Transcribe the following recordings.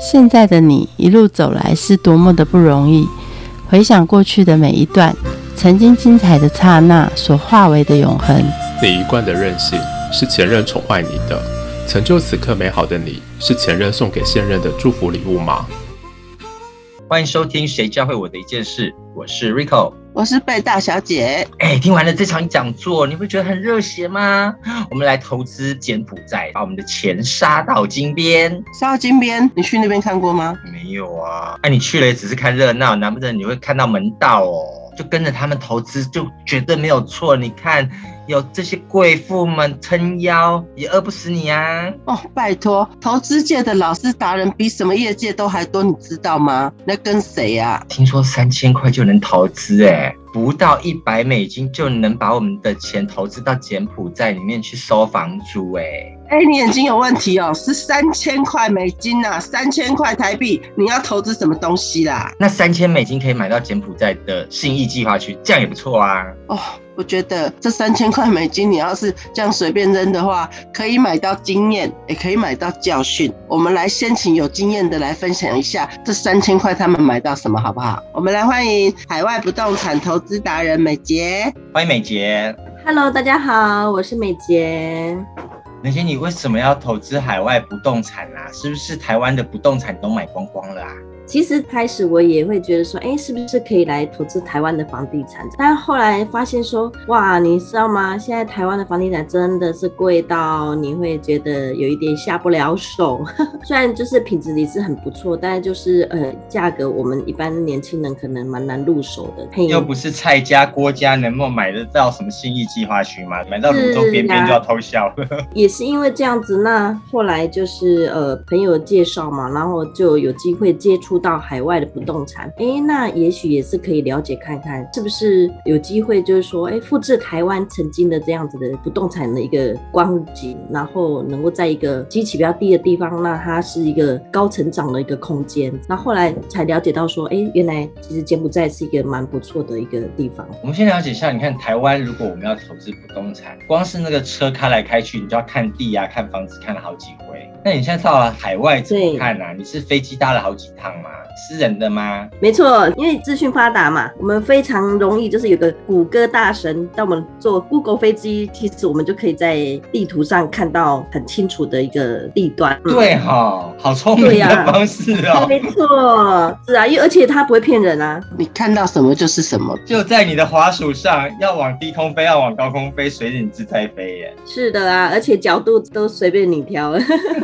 现在的你一路走来是多么的不容易。回想过去的每一段，曾经精彩的刹那所化为的永恒。你一贯的任性是前任宠坏你的，成就此刻美好的你是前任送给现任的祝福礼物吗？欢迎收听《谁教会我的一件事》，我是 Rico。我是贝大小姐。哎，听完了这场讲座，你会觉得很热血吗？我们来投资柬埔寨，把我们的钱杀到金边。杀到金边，你去那边看过吗？没有啊。哎，你去了也只是看热闹，难不成你会看到门道哦？就跟着他们投资，就绝对没有错。你看，有这些贵妇们撑腰，也饿不死你啊！哦，拜托，投资界的老师达人比什么业界都还多，你知道吗？那跟谁呀？听说三千块就能投资，哎，不到一百美金就能把我们的钱投资到柬埔寨里面去收房租，哎。哎，你眼睛有问题哦，是三千块美金呐，三千块台币，你要投资什么东西啦？那三千美金可以买到柬埔寨的信义计划区，这样也不错啊。哦，我觉得这三千块美金，你要是这样随便扔的话，可以买到经验，也可以买到教训。我们来先请有经验的来分享一下，这三千块他们买到什么，好不好？我们来欢迎海外不动产投资达人美杰，欢迎美杰。Hello，大家好，我是美杰。那些你为什么要投资海外不动产啊？是不是台湾的不动产都买光光了啊？其实开始我也会觉得说，哎，是不是可以来投资台湾的房地产？但后来发现说，哇，你知道吗？现在台湾的房地产真的是贵到你会觉得有一点下不了手。虽然就是品质也是很不错，但是就是呃，价格我们一般年轻人可能蛮难入手的。又不是蔡家郭家能够买得到什么新义计划区吗？买到泸州边边就要偷笑。也是因为这样子，那后来就是呃朋友介绍嘛，然后就有机会接触。到海外的不动产，哎，那也许也是可以了解看看，是不是有机会，就是说，哎，复制台湾曾经的这样子的不动产的一个光景，然后能够在一个基期比较低的地方，那它是一个高成长的一个空间。那后来才了解到说，哎，原来其实柬埔寨是一个蛮不错的一个地方。我们先了解一下，你看台湾，如果我们要投资不动产，光是那个车开来开去，你就要看地啊，看房子，看了好几回。那你现在到了海外怎么看呢？你是飞机搭了好几趟吗？私人的吗？没错，因为资讯发达嘛，我们非常容易就是有个谷歌大神，当我们坐 Google 飞机，其实我们就可以在地图上看到很清楚的一个地段。对哈，好聪明的方式哦。没错，是啊，因为而且它不会骗人啊，你看到什么就是什么，就在你的滑鼠上，要往低空飞，要往高空飞，随着你自在飞耶。是的啊，而且角度都随便你挑。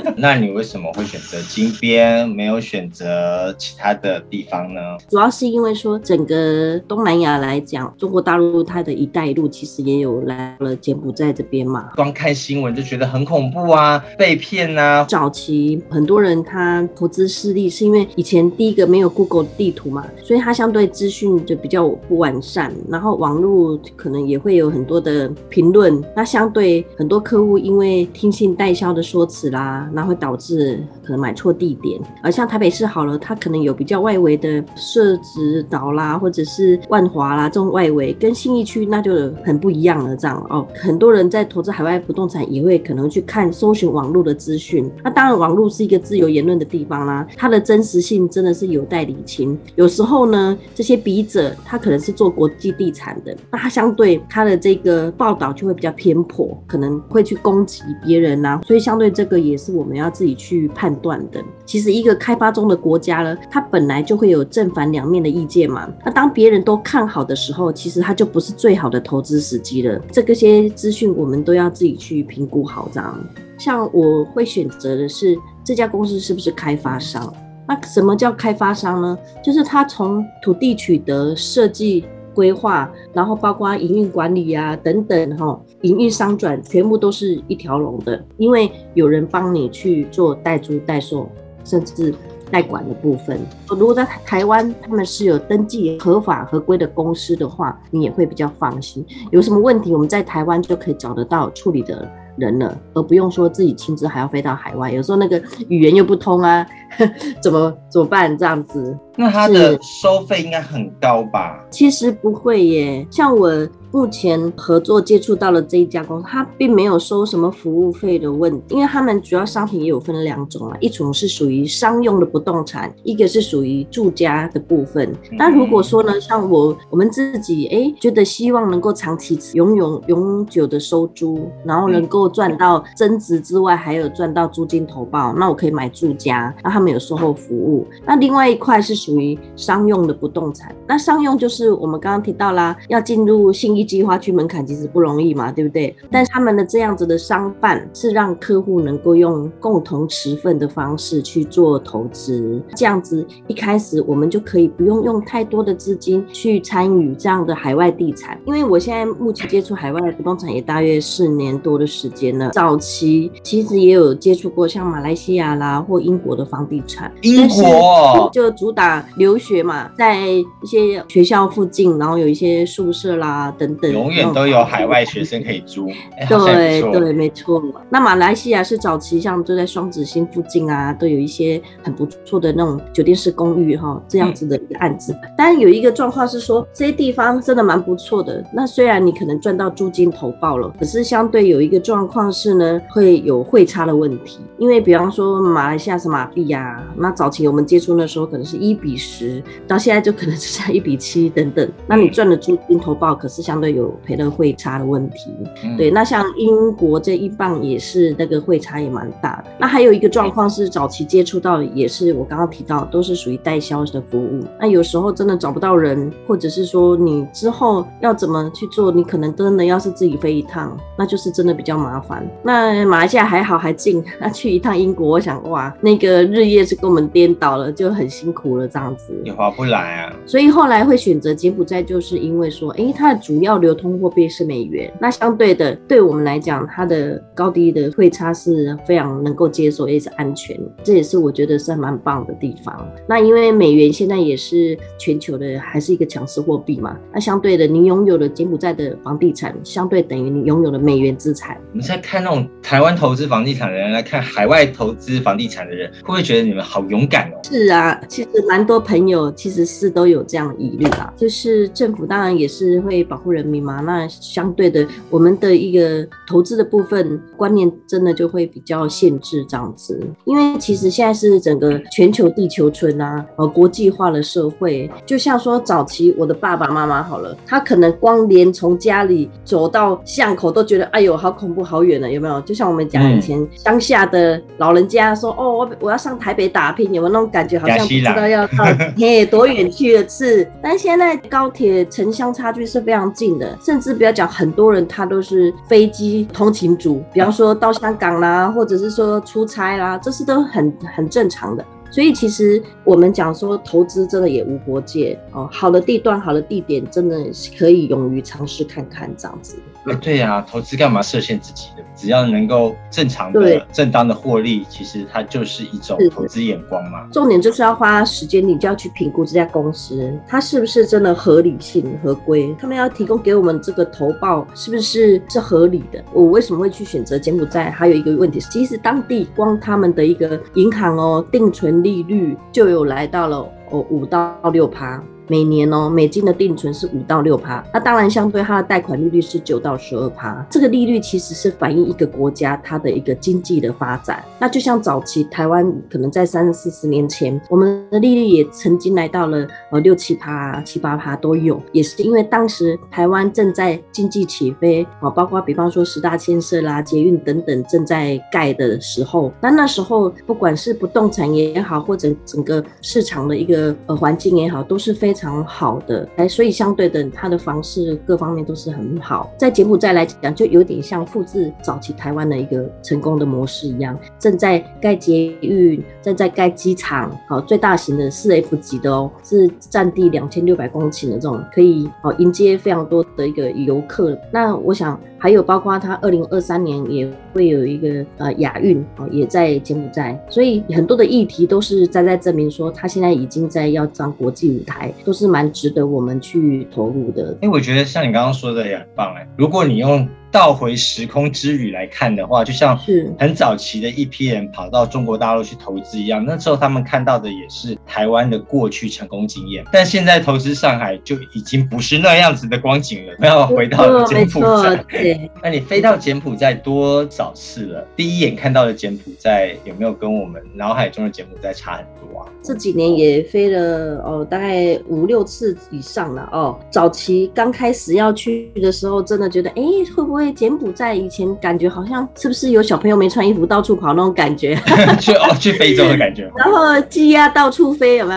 那你为什么会选择金边，没有选择其他的地方呢？主要是因为说，整个东南亚来讲，中国大陆它的一带一路其实也有来了柬埔寨这边嘛。光看新闻就觉得很恐怖啊，被骗啊。早期很多人他投资失利，是因为以前第一个没有 Google 地图嘛，所以它相对资讯就比较不完善，然后网络可能也会有很多的评论，那相对很多客户因为听信代销的说辞啦。那会导致可能买错地点，而像台北市好了，它可能有比较外围的设置岛啦，或者是万华啦这种外围，跟信义区那就很不一样了。这样哦，很多人在投资海外不动产也会可能去看搜寻网络的资讯。那当然，网络是一个自由言论的地方啦，它的真实性真的是有待理清。有时候呢，这些笔者他可能是做国际地产的，那他相对他的这个报道就会比较偏颇，可能会去攻击别人呐，所以相对这个也是我。我们要自己去判断的。其实，一个开发中的国家呢，它本来就会有正反两面的意见嘛。那当别人都看好的时候，其实它就不是最好的投资时机了。这个些资讯我们都要自己去评估好。这样，像我会选择的是这家公司是不是开发商？那什么叫开发商呢？就是他从土地取得、设计。规划，然后包括营运管理啊等等哈，营运商转全部都是一条龙的，因为有人帮你去做代租代售，甚至代管的部分。如果在台湾他们是有登记合法合规的公司的话，你也会比较放心。有什么问题，我们在台湾就可以找得到处理的人了，而不用说自己亲自还要飞到海外。有时候那个语言又不通啊，怎么怎么办？这样子。那它的收费应该很高吧？其实不会耶，像我。目前合作接触到了这一家公司，它并没有收什么服务费的问题，因为他们主要商品也有分两种啊，一种是属于商用的不动产，一个是属于住家的部分。那如果说呢，像我我们自己哎，觉得希望能够长期永永永久的收租，然后能够赚到增值之外，还有赚到租金投报，那我可以买住家，那他们有售后服务。那另外一块是属于商用的不动产，那商用就是我们刚刚提到啦，要进入新一。计划区门槛其实不容易嘛，对不对？但他们的这样子的商办是让客户能够用共同持份的方式去做投资，这样子一开始我们就可以不用用太多的资金去参与这样的海外地产。因为我现在目前接触海外的不动产也大约四年多的时间了，早期其实也有接触过像马来西亚啦或英国的房地产。英国就主打留学嘛，在一些学校附近，然后有一些宿舍啦等等。永远都有海外学生可以租，对对，没错。那马来西亚是早期像就在双子星附近啊，都有一些很不错的那种酒店式公寓哈，这样子的一个案子。当然有一个状况是说，这些地方真的蛮不错的。那虽然你可能赚到租金投报了，可是相对有一个状况是呢，会有汇差的问题。因为比方说马来西亚是马币呀，那早期我们接触那时候可能是一比十，到现在就可能只剩一比七等等。那你赚的租金投报可是相对。有赔了汇差的问题，对，那像英国这一棒也是那个汇差也蛮大的。那还有一个状况是早期接触到，也是我刚刚提到，都是属于代销的服务。那有时候真的找不到人，或者是说你之后要怎么去做，你可能真的要是自己飞一趟，那就是真的比较麻烦。那马来西亚还好还近，那去一趟英国，我想哇，那个日夜是跟我们颠倒了，就很辛苦了这样子，也划不来啊。所以后来会选择柬埔寨，就是因为说，哎，它的主要。流通货币是美元，那相对的，对我们来讲，它的高低的汇差是非常能够接受，也是安全，这也是我觉得是蛮棒的地方。那因为美元现在也是全球的还是一个强势货币嘛，那相对的，你拥有了柬埔寨的房地产，相对等于你拥有了美元资产。你在看那种台湾投资房地产的人来看海外投资房地产的人，会不会觉得你们好勇敢哦？是啊，其实蛮多朋友其实是都有这样疑虑啊，就是政府当然也是会保护人。民嘛，那相对的，我们的一个投资的部分观念，真的就会比较限制这样子。因为其实现在是整个全球地球村啊，呃，国际化的社会，就像说早期我的爸爸妈妈好了，他可能光连从家里走到巷口都觉得，哎呦，好恐怖，好远了，有没有？就像我们讲以前乡下的老人家说，哦，我我要上台北打拼，有没有那种感觉？好像不知道要到 嘿多远去的是。但现在高铁城乡差距是非常近的。甚至不要讲，很多人他都是飞机通勤族，比方说到香港啦，或者是说出差啦，这是都很很正常的。所以其实我们讲说投资真的也无国界哦，好的地段、好的地点，真的是可以勇于尝试看看这样子。哎，对呀，投资干嘛设限自己的？只要能够正常的、正当的获利，其实它就是一种投资眼光嘛。重点就是要花时间，你就要去评估这家公司它是不是真的合理性合规，他们要提供给我们这个投报是不是是合理的？我为什么会去选择柬埔寨？还有一个问题，其实当地光他们的一个银行哦，定存利率就有来到了哦五到六趴。每年哦，美金的定存是五到六趴，那当然相对它的贷款利率是九到十二趴。这个利率其实是反映一个国家它的一个经济的发展。那就像早期台湾可能在三四十年前，我们的利率也曾经来到了呃六七趴、七八趴都有，也是因为当时台湾正在经济起飞啊，包括比方说十大建设啦、捷运等等正在盖的时候，那那时候不管是不动产也好，或者整个市场的一个呃环境也好，都是非。非常好的，哎，所以相对的，它的房市各方面都是很好。在柬埔寨来讲，就有点像复制早期台湾的一个成功的模式一样，正在盖捷运，正在盖机场，好，最大型的四 F 级的哦，是占地两千六百公顷的这种，可以哦迎接非常多的一个游客。那我想。还有包括他二零二三年也会有一个呃亚运哦，也在柬埔寨，所以很多的议题都是在在证明说，他现在已经在要上国际舞台，都是蛮值得我们去投入的。因为我觉得像你刚刚说的也很棒哎，如果你用。倒回时空之旅来看的话，就像很早期的一批人跑到中国大陆去投资一样，那时候他们看到的也是台湾的过去成功经验，但现在投资上海就已经不是那样子的光景了。没有回到柬埔寨，对，那你飞到柬埔寨多少次了？第一眼看到的柬埔寨有没有跟我们脑海中的柬埔寨差很多啊？这几年也飞了哦，大概五六次以上了哦。早期刚开始要去的时候，真的觉得，哎，会不会柬埔寨以前感觉好像是不是有小朋友没穿衣服到处跑那种感觉？去哦，去非洲的感觉。然后鸡鸭到处飞，有没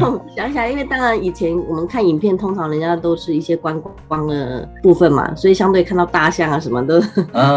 有？想起来，因为当然以前我们看影片，通常人家都是一些观光的部分嘛，所以相对看到大象啊什么的，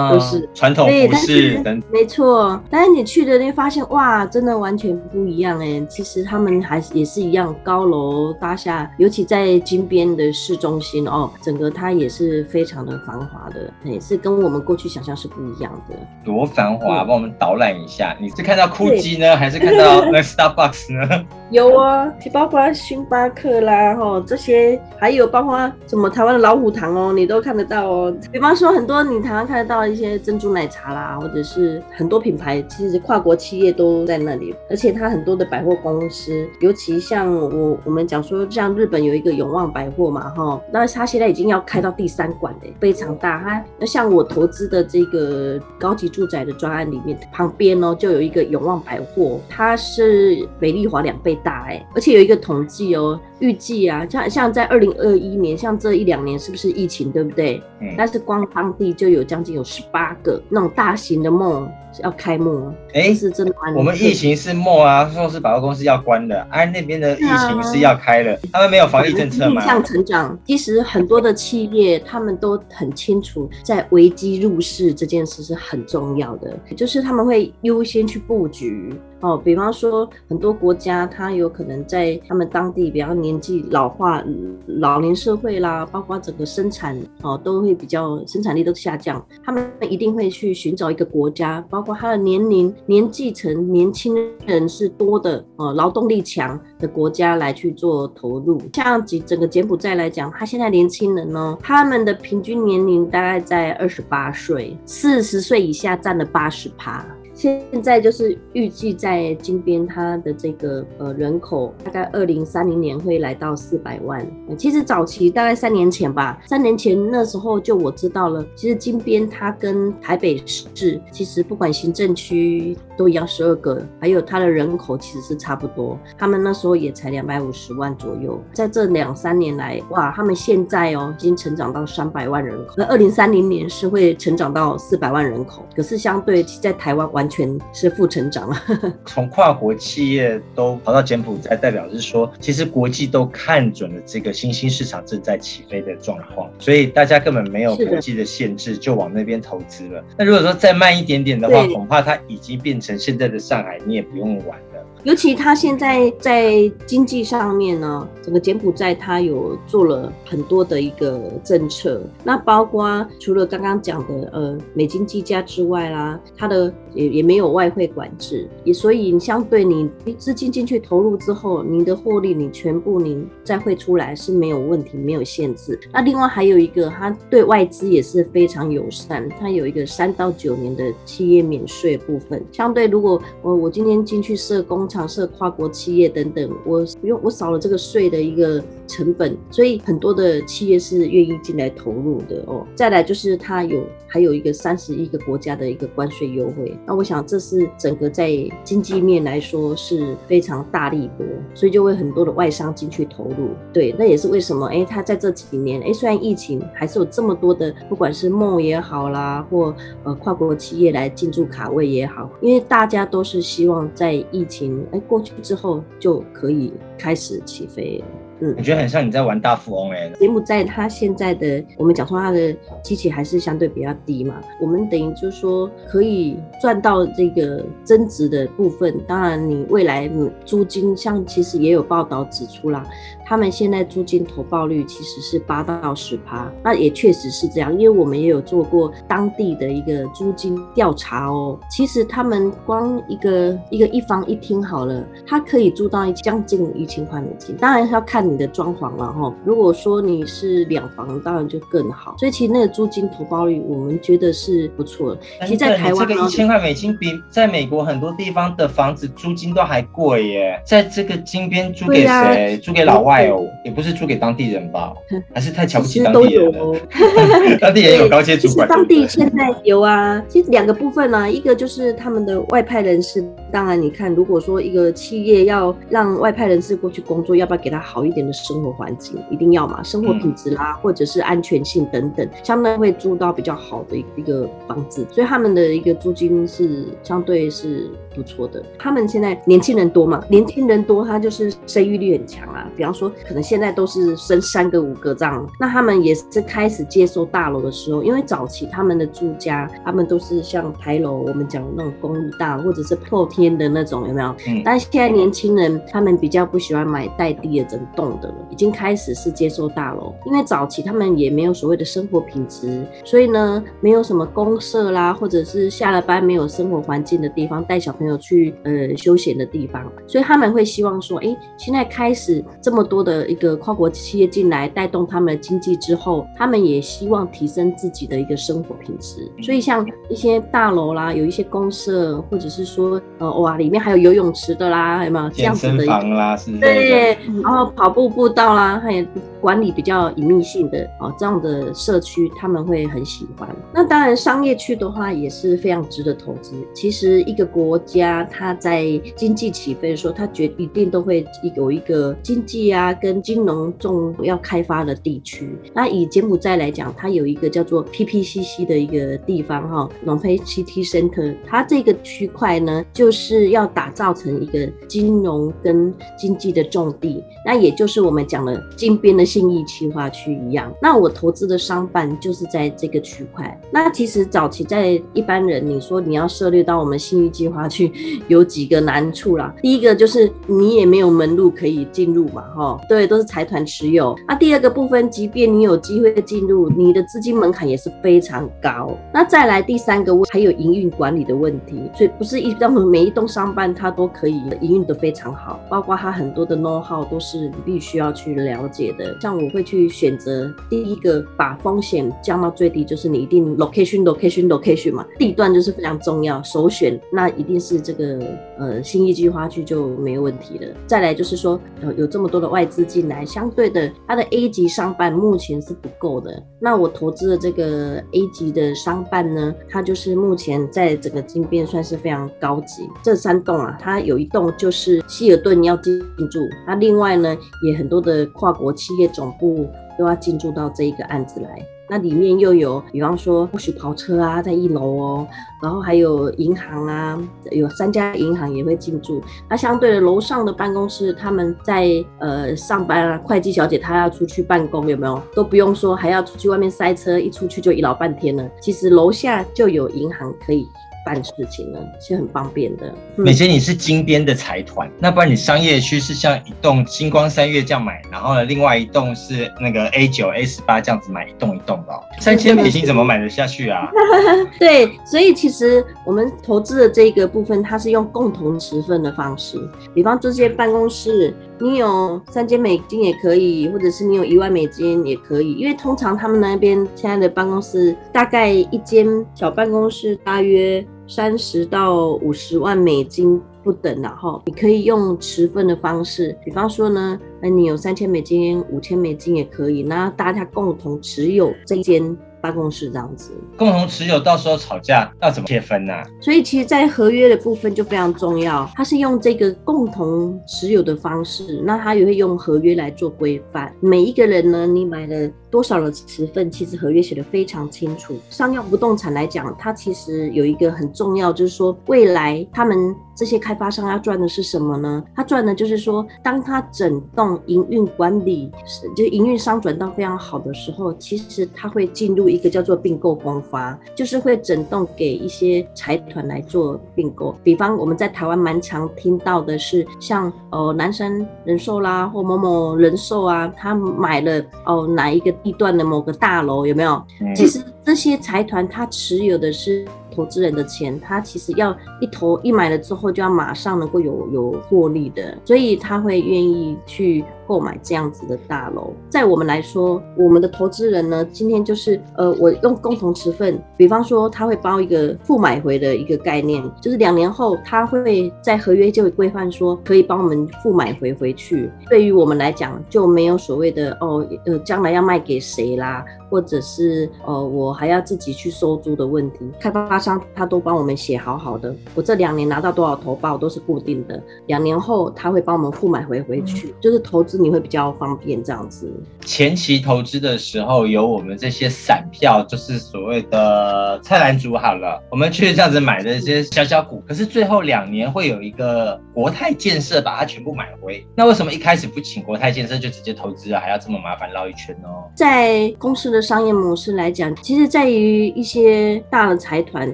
都是传统服饰等。没错，但是你去的那发现，哇，真的完全不一样哎。其实他们还是也是一样，高楼大厦，尤其在金边的市中心哦，整个它也是非常的繁华的，也是跟我们过去想象是不一样的。多繁华，帮我们导览一下。你是看到酷基呢，还是看到 那 Starbucks 呢？有啊，包括星巴克啦，哈，这些还有包括什么台湾的老虎堂哦，你都看得到哦。比方说很多你台湾看得到一些珍珠奶茶啦，或者是很多品牌，其实跨国企业都在那里，而且它很多的百货公司，尤其像我我们讲说，像日本有一个永旺百货嘛，哈，那它现在已经要开到第三馆的，非常大。它那像我投资的这个高级住宅的专案里面，旁边呢就有一个永旺百货，它是美丽华两倍。大哎，而且有一个统计哦，预计啊，像像在二零二一年，像这一两年是不是疫情，对不对？嗯。但是光当地就有将近有十八个那种大型的梦要开幕，哎，是真的。我们疫情是末啊，说是百货公司要关的，而那边的疫情是要开了，他们没有防疫政策吗？逆向成长，其实很多的企业他们都很清楚，在危机入市这件事是很重要的，就是他们会优先去布局。哦，比方说很多国家，它有可能在他们当地，比方年纪老化、老年社会啦，包括整个生产哦，都会比较生产力都下降，他们一定会去寻找一个国家，包括他的年龄、年纪层年轻人是多的哦，劳动力强的国家来去做投入。像几整个柬埔寨来讲，他现在年轻人呢，他们的平均年龄大概在二十八岁，四十岁以下占了八十趴。现在就是预计在金边，它的这个呃人口大概二零三零年会来到四百万。其实早期大概三年前吧，三年前那时候就我知道了。其实金边它跟台北市其实不管行政区都一样十二个，还有它的人口其实是差不多。他们那时候也才两百五十万左右，在这两三年来，哇，他们现在哦已经成长到三百万人口。那二零三零年是会成长到四百万人口，可是相对在台湾完。全是负成长啊。从跨国企业都跑到柬埔寨，代表是说，其实国际都看准了这个新兴市场正在起飞的状况，所以大家根本没有国际的限制，就往那边投资了。那如果说再慢一点点的话，恐怕它已经变成现在的上海，你也不用玩。尤其他现在在经济上面呢，整个柬埔寨他有做了很多的一个政策，那包括除了刚刚讲的呃美金计价之外啦，它的也也没有外汇管制，也所以相对你资金进去投入之后，你的获利你全部你再汇出来是没有问题，没有限制。那另外还有一个，它对外资也是非常友善，它有一个三到九年的企业免税部分。相对如果我我今天进去设工。厂设跨国企业等等，我不用我少了这个税的一个成本，所以很多的企业是愿意进来投入的哦。再来就是它有还有一个三十一个国家的一个关税优惠，那我想这是整个在经济面来说是非常大力的，所以就会很多的外商进去投入。对，那也是为什么哎，他在这几年哎，虽然疫情还是有这么多的，不管是梦也好啦，或呃跨国企业来进驻卡位也好，因为大家都是希望在疫情。哎，过去之后就可以开始起飞。嗯，我觉得很像你在玩大富翁哎。柬埔寨它现在的，我们讲说它的机器还是相对比较低嘛。我们等于就是说可以赚到这个增值的部分。当然，你未来租金，像其实也有报道指出啦。他们现在租金投报率其实是八到十趴，那也确实是这样，因为我们也有做过当地的一个租金调查哦。其实他们光一个一个一房一厅好了，它可以租到将近一千块美金，当然是要看你的装潢了哈。如果说你是两房，当然就更好。所以其实那个租金投报率，我们觉得是不错的。其实在台湾，这个一千块美金比在美国很多地方的房子租金都还贵耶。在这个金边租给谁？租给老外哦，也不是租给当地人吧？还是太瞧不起当地人了？当地人有高阶主管。当地现在有啊，其实两个部分呢，一个就是他们的外派人士。当然，你看，如果说一个企业要让外派人士过去工作，要不要给他好一点的生活环境？一定要嘛，生活品质啦，或者是安全性等等，相对会租到比较好的一个房子，所以他们的一个租金是相对是不错的。他们现在年轻人多嘛，年轻人多，他就是生育率很强啊。比方说，可能现在都是生三个五个这样，那他们也是开始接受大楼的时候，因为早期他们的住家，他们都是像台楼，我们讲的那种公寓大，或者是破天的那种，有没有？嗯。但现在年轻人他们比较不喜欢买带地的整栋的了，已经开始是接受大楼，因为早期他们也没有所谓的生活品质，所以呢，没有什么公社啦，或者是下了班没有生活环境的地方，带小朋友去呃休闲的地方，所以他们会希望说，哎，现在开始这么多的一个跨国企业进来带动他们的经济之后，他们也希望提升自己的一个生活品质，所以像一些大楼啦，有一些公社，或者是说呃哇里面还有游泳池的啦，有没有这样子的？房啦，是对，然后跑步步道啦，还有管理比较隐秘性的哦这样的社区，他们会很喜欢。那当然商业区的话也是非常值得投资。其实一个国家它在经济起飞的时候，它绝一定都会有一个经济。啊，跟金融重要开发的地区，那以柬埔寨来讲，它有一个叫做 PPCC 的一个地方哈，Phnom Penh City Center，它这个区块呢，就是是要打造成一个金融跟经济的重地，那也就是我们讲的金边的信义区划区一样。那我投资的商办就是在这个区块。那其实早期在一般人，你说你要涉猎到我们信义计划区，有几个难处啦。第一个就是你也没有门路可以进入嘛。哦，对，都是财团持有。那第二个部分，即便你有机会进入，你的资金门槛也是非常高。那再来第三个问，还有营运管理的问题。所以不是一栋每一栋商办它都可以营运的非常好，包括它很多的 know how 都是你必须要去了解的。像我会去选择第一个把风险降到最低，就是你一定 location location location 嘛，地段就是非常重要，首选那一定是这个呃新一计划区就没问题了。再来就是说呃有这么多。的外资进来，相对的，它的 A 级商办目前是不够的。那我投资的这个 A 级的商办呢，它就是目前在整个金边算是非常高级。这三栋啊，它有一栋就是希尔顿要进驻，那另外呢，也很多的跨国企业总部都要进驻到这一个案子来。那里面又有，比方说或许跑车啊，在一楼哦，然后还有银行啊，有三家银行也会进驻。那相对的楼上的办公室，他们在呃上班啊，会计小姐她要出去办公，有没有？都不用说，还要出去外面塞车，一出去就一老半天了。其实楼下就有银行可以。办事情呢是很方便的。美杰，你是金边的财团，那不然你商业区是像一栋星光三月这样买，然后呢，另外一栋是那个 A 九、A 十八这样子买一栋一栋的，三千美金怎么买得下去啊？对，所以其实我们投资的这个部分，它是用共同持份的方式，比方这些办公室。你有三千美金也可以，或者是你有一万美金也可以，因为通常他们那边现在的办公室大概一间小办公室大约三十到五十万美金不等，然后你可以用持份的方式，比方说呢，那你有三千美金、五千美金也可以，那大家共同持有这间。办公室这样子，共同持有，到时候吵架要怎么切分呢？所以其实，在合约的部分就非常重要，它是用这个共同持有的方式，那它也会用合约来做规范。每一个人呢，你买了。多少的持份，其实合约写的非常清楚。商用不动产来讲，它其实有一个很重要，就是说未来他们这些开发商要赚的是什么呢？他赚的就是说，当他整栋营运管理，就营运商转到非常好的时候，其实他会进入一个叫做并购公发，就是会整栋给一些财团来做并购。比方我们在台湾蛮常听到的是，像呃南山人寿啦，或某某人寿啊，他买了哦哪一个。地段的某个大楼有没有？其实这些财团他持有的是投资人的钱，他其实要一投一买了之后就要马上能够有有获利的，所以他会愿意去。购买这样子的大楼，在我们来说，我们的投资人呢，今天就是呃，我用共同持份，比方说他会包一个复买回的一个概念，就是两年后他会在合约就会规范说可以帮我们复买回回去。对于我们来讲，就没有所谓的哦呃，将来要卖给谁啦，或者是呃我还要自己去收租的问题。开发商他都帮我们写好好的，我这两年拿到多少投报都是固定的，两年后他会帮我们复买回回去，就是投资。你会比较方便这样子。前期投资的时候，有我们这些散票，就是所谓的菜篮族好了，我们去这样子买的一些小小股。可是最后两年会有一个国泰建设把它全部买回。那为什么一开始不请国泰建设就直接投资啊？还要这么麻烦绕一圈呢？在公司的商业模式来讲，其实在于一些大的财团，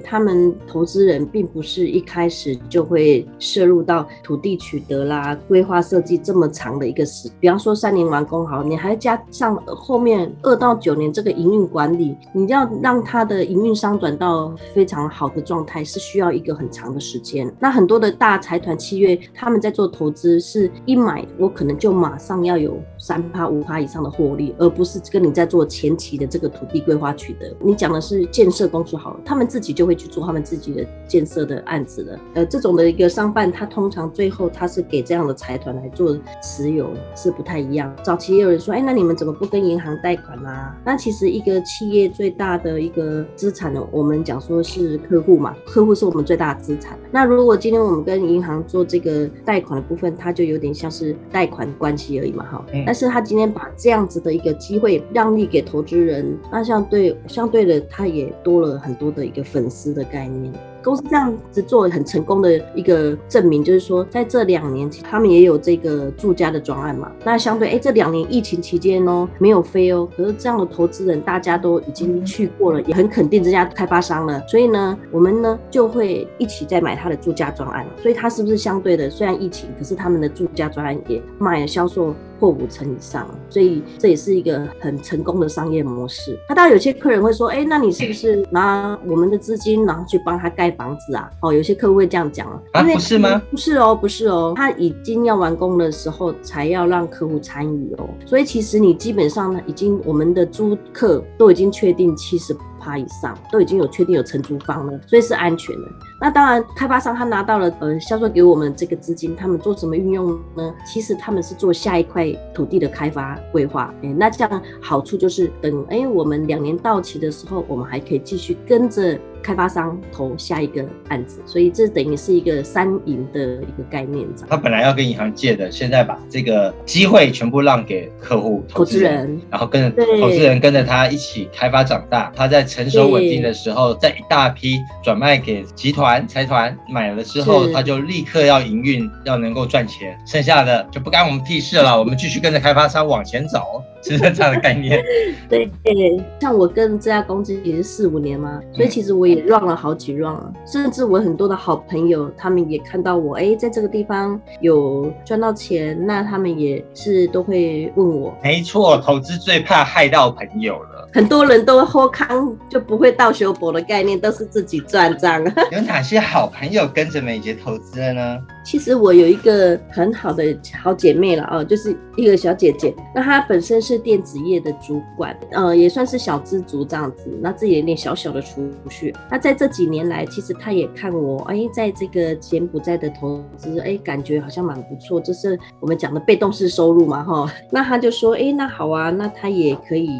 他们投资人并不是一开始就会摄入到土地取得啦、规划设计这么长的一个时。比方说三年完工好，你还加上后面二到九年这个营运管理，你要让它的营运商转到非常好的状态，是需要一个很长的时间。那很多的大财团七月，他们在做投资，是一买我可能就马上要有三趴五趴以上的获利，而不是跟你在做前期的这个土地规划取得。你讲的是建设公司好了，他们自己就会去做他们自己的建设的案子了。呃，这种的一个商办，他通常最后他是给这样的财团来做持有。是不太一样。早期也有人说，哎，那你们怎么不跟银行贷款啊？那其实一个企业最大的一个资产呢，我们讲说是客户嘛，客户是我们最大的资产。那如果今天我们跟银行做这个贷款的部分，它就有点像是贷款关系而已嘛，哈。但是他今天把这样子的一个机会让利给投资人，那相对相对的，他也多了很多的一个粉丝的概念。公司这样子做很成功的一个证明，就是说在这两年，他们也有这个住家的专案嘛。那相对，哎，这两年疫情期间哦，没有飞哦，可是这样的投资人大家都已经去过了，也很肯定这家开发商了。所以呢，我们呢就会一起在买他的住家专案。所以他是不是相对的？虽然疫情，可是他们的住家专案也卖了销售。破五成以上，所以这也是一个很成功的商业模式。那当然有些客人会说，哎，那你是不是拿我们的资金，然后去帮他盖房子啊？哦，有些客户会这样讲啊，不是吗？不是哦，不是哦，他已经要完工的时候才要让客户参与哦。所以其实你基本上呢，已经我们的租客都已经确定七十。趴以上都已经有确定有承租方了，所以是安全的。那当然，开发商他拿到了呃销售给我们这个资金，他们做什么运用呢？其实他们是做下一块土地的开发规划。哎，那这样好处就是等哎我们两年到期的时候，我们还可以继续跟着。开发商投下一个案子，所以这等于是一个三赢的一个概念。他本来要跟银行借的，现在把这个机会全部让给客户、投资人，然后跟着投资人跟着他一起开发长大。他在成熟稳定的时候，在一大批转卖给集团财团买了之后，他就立刻要营运，要能够赚钱，剩下的就不干我们屁事了。我们继续跟着开发商往前走。是这样的概念，对 对，像我跟这家公司也是四五年嘛，所以其实我也 run 了好几 run 了，甚至我很多的好朋友，他们也看到我，哎，在这个地方有赚到钱，那他们也是都会问我。没错，投资最怕害到朋友了，很多人都喝康就不会倒修博的概念，都是自己赚账。有哪些好朋友跟着美杰投资了呢？其实我有一个很好的好姐妹了哦，就是一个小姐姐，那她本身是电子业的主管，呃，也算是小资族这样子，那自己有点小小的储蓄。那在这几年来，其实他也看我，哎，在这个柬埔寨的投资，哎，感觉好像蛮不错，这是我们讲的被动式收入嘛，哈。那他就说，哎，那好啊，那他也可以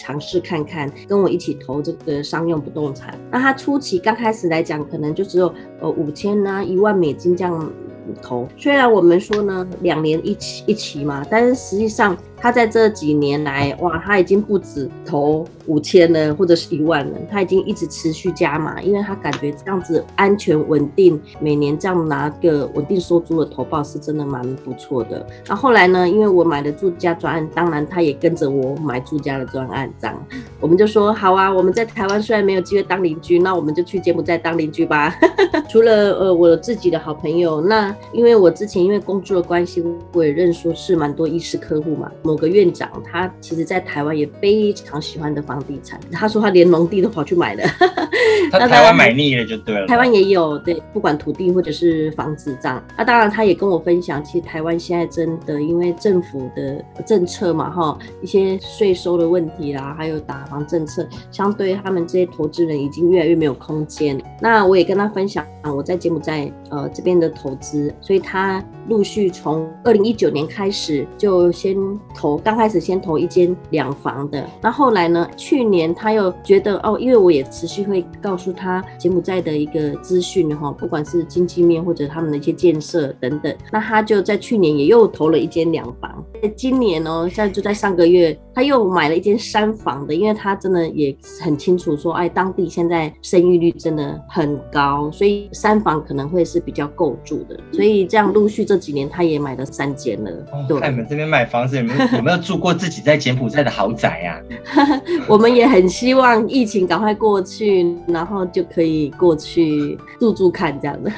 尝试看看，跟我一起投这个商用不动产。那他初期刚开始来讲，可能就只有呃五千呐一万美金这样。投，虽然我们说呢，两年一期一期嘛，但是实际上。他在这几年来，哇，他已经不止投五千了，或者是一万人，他已经一直持续加码，因为他感觉这样子安全稳定，每年这样拿个稳定收租的投报是真的蛮不错的。那后来呢，因为我买的住家专案，当然他也跟着我买住家的专案，这样我们就说好啊，我们在台湾虽然没有机会当邻居，那我们就去柬埔寨当邻居吧。除了呃我自己的好朋友，那因为我之前因为工作的关系，我也认识是蛮多医师客户嘛。某个院长，他其实在台湾也非常喜欢的房地产，他说他连农地都跑去买了。他台湾买腻了就对了。台湾也有对，不管土地或者是房子这样。那当然，他也跟我分享，其实台湾现在真的因为政府的政策嘛，哈，一些税收的问题啦，还有打房政策，相对他们这些投资人已经越来越没有空间。那我也跟他分享我在柬埔寨呃这边的投资，所以他陆续从二零一九年开始就先投，刚开始先投一间两房的，那后来呢，去去年他又觉得哦，因为我也持续会告诉他柬埔寨的一个资讯哈，不管是经济面或者他们的一些建设等等，那他就在去年也又投了一间两房，今年哦，现在就在上个月他又买了一间三房的，因为他真的也很清楚说，哎，当地现在生育率真的很高，所以三房可能会是比较够住的，所以这样陆续这几年他也买了三间了。对，你们这边买房子有没有有没有住过自己在柬埔寨的豪宅呀？我们也很希望疫情赶快过去，然后就可以过去住住看这样的。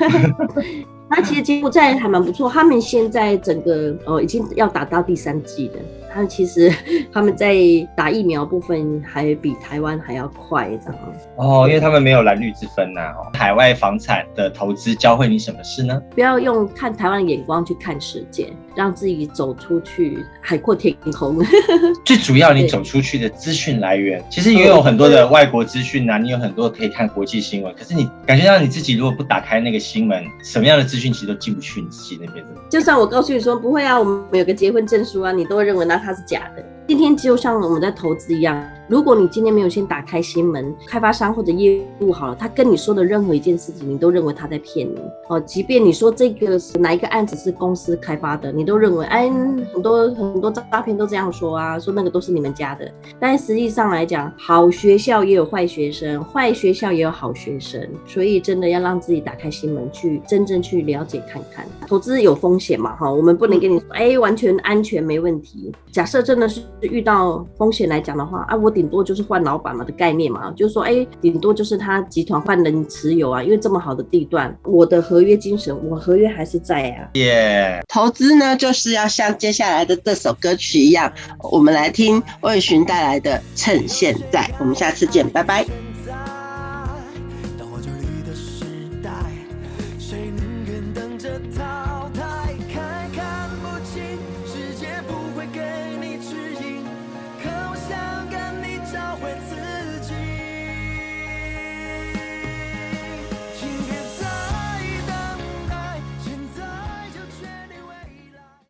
那其实柬埔寨还蛮不错，他们现在整个呃已经要打到第三季了。他们其实 他们在打疫苗部分还比台湾还要快，这样哦，因为他们没有蓝绿之分呐。海外房产的投资教会你什么事呢？不要用看台湾的眼光去看世界，让自己走出去，海阔天空。最主要，你走出去的资讯来源，其实也有很多的外国资讯啊，你有很多可以看国际新闻。可是你感觉到你自己如果不打开那个新闻，什么样的资讯其实都进不去你自己那边的。就算我告诉你说不会啊，我们有个结婚证书啊，你都会认为那它是假的。今天就像我们在投资一样。如果你今天没有先打开心门，开发商或者业务好了，他跟你说的任何一件事情，你都认为他在骗你哦。即便你说这个是哪一个案子是公司开发的，你都认为哎，很多很多诈骗都这样说啊，说那个都是你们家的。但实际上来讲，好学校也有坏学生，坏学校也有好学生，所以真的要让自己打开心门，去真正去了解看看。投资有风险嘛，哈，我们不能跟你说哎，完全安全没问题。假设真的是遇到风险来讲的话啊，我顶多就是换老板嘛的概念嘛，就是说，哎，顶多就是他集团换人持有啊，因为这么好的地段，我的合约精神，我合约还是在啊。耶，投资呢，就是要像接下来的这首歌曲一样，我们来听魏巡带来的《趁现在》，我们下次见，拜拜。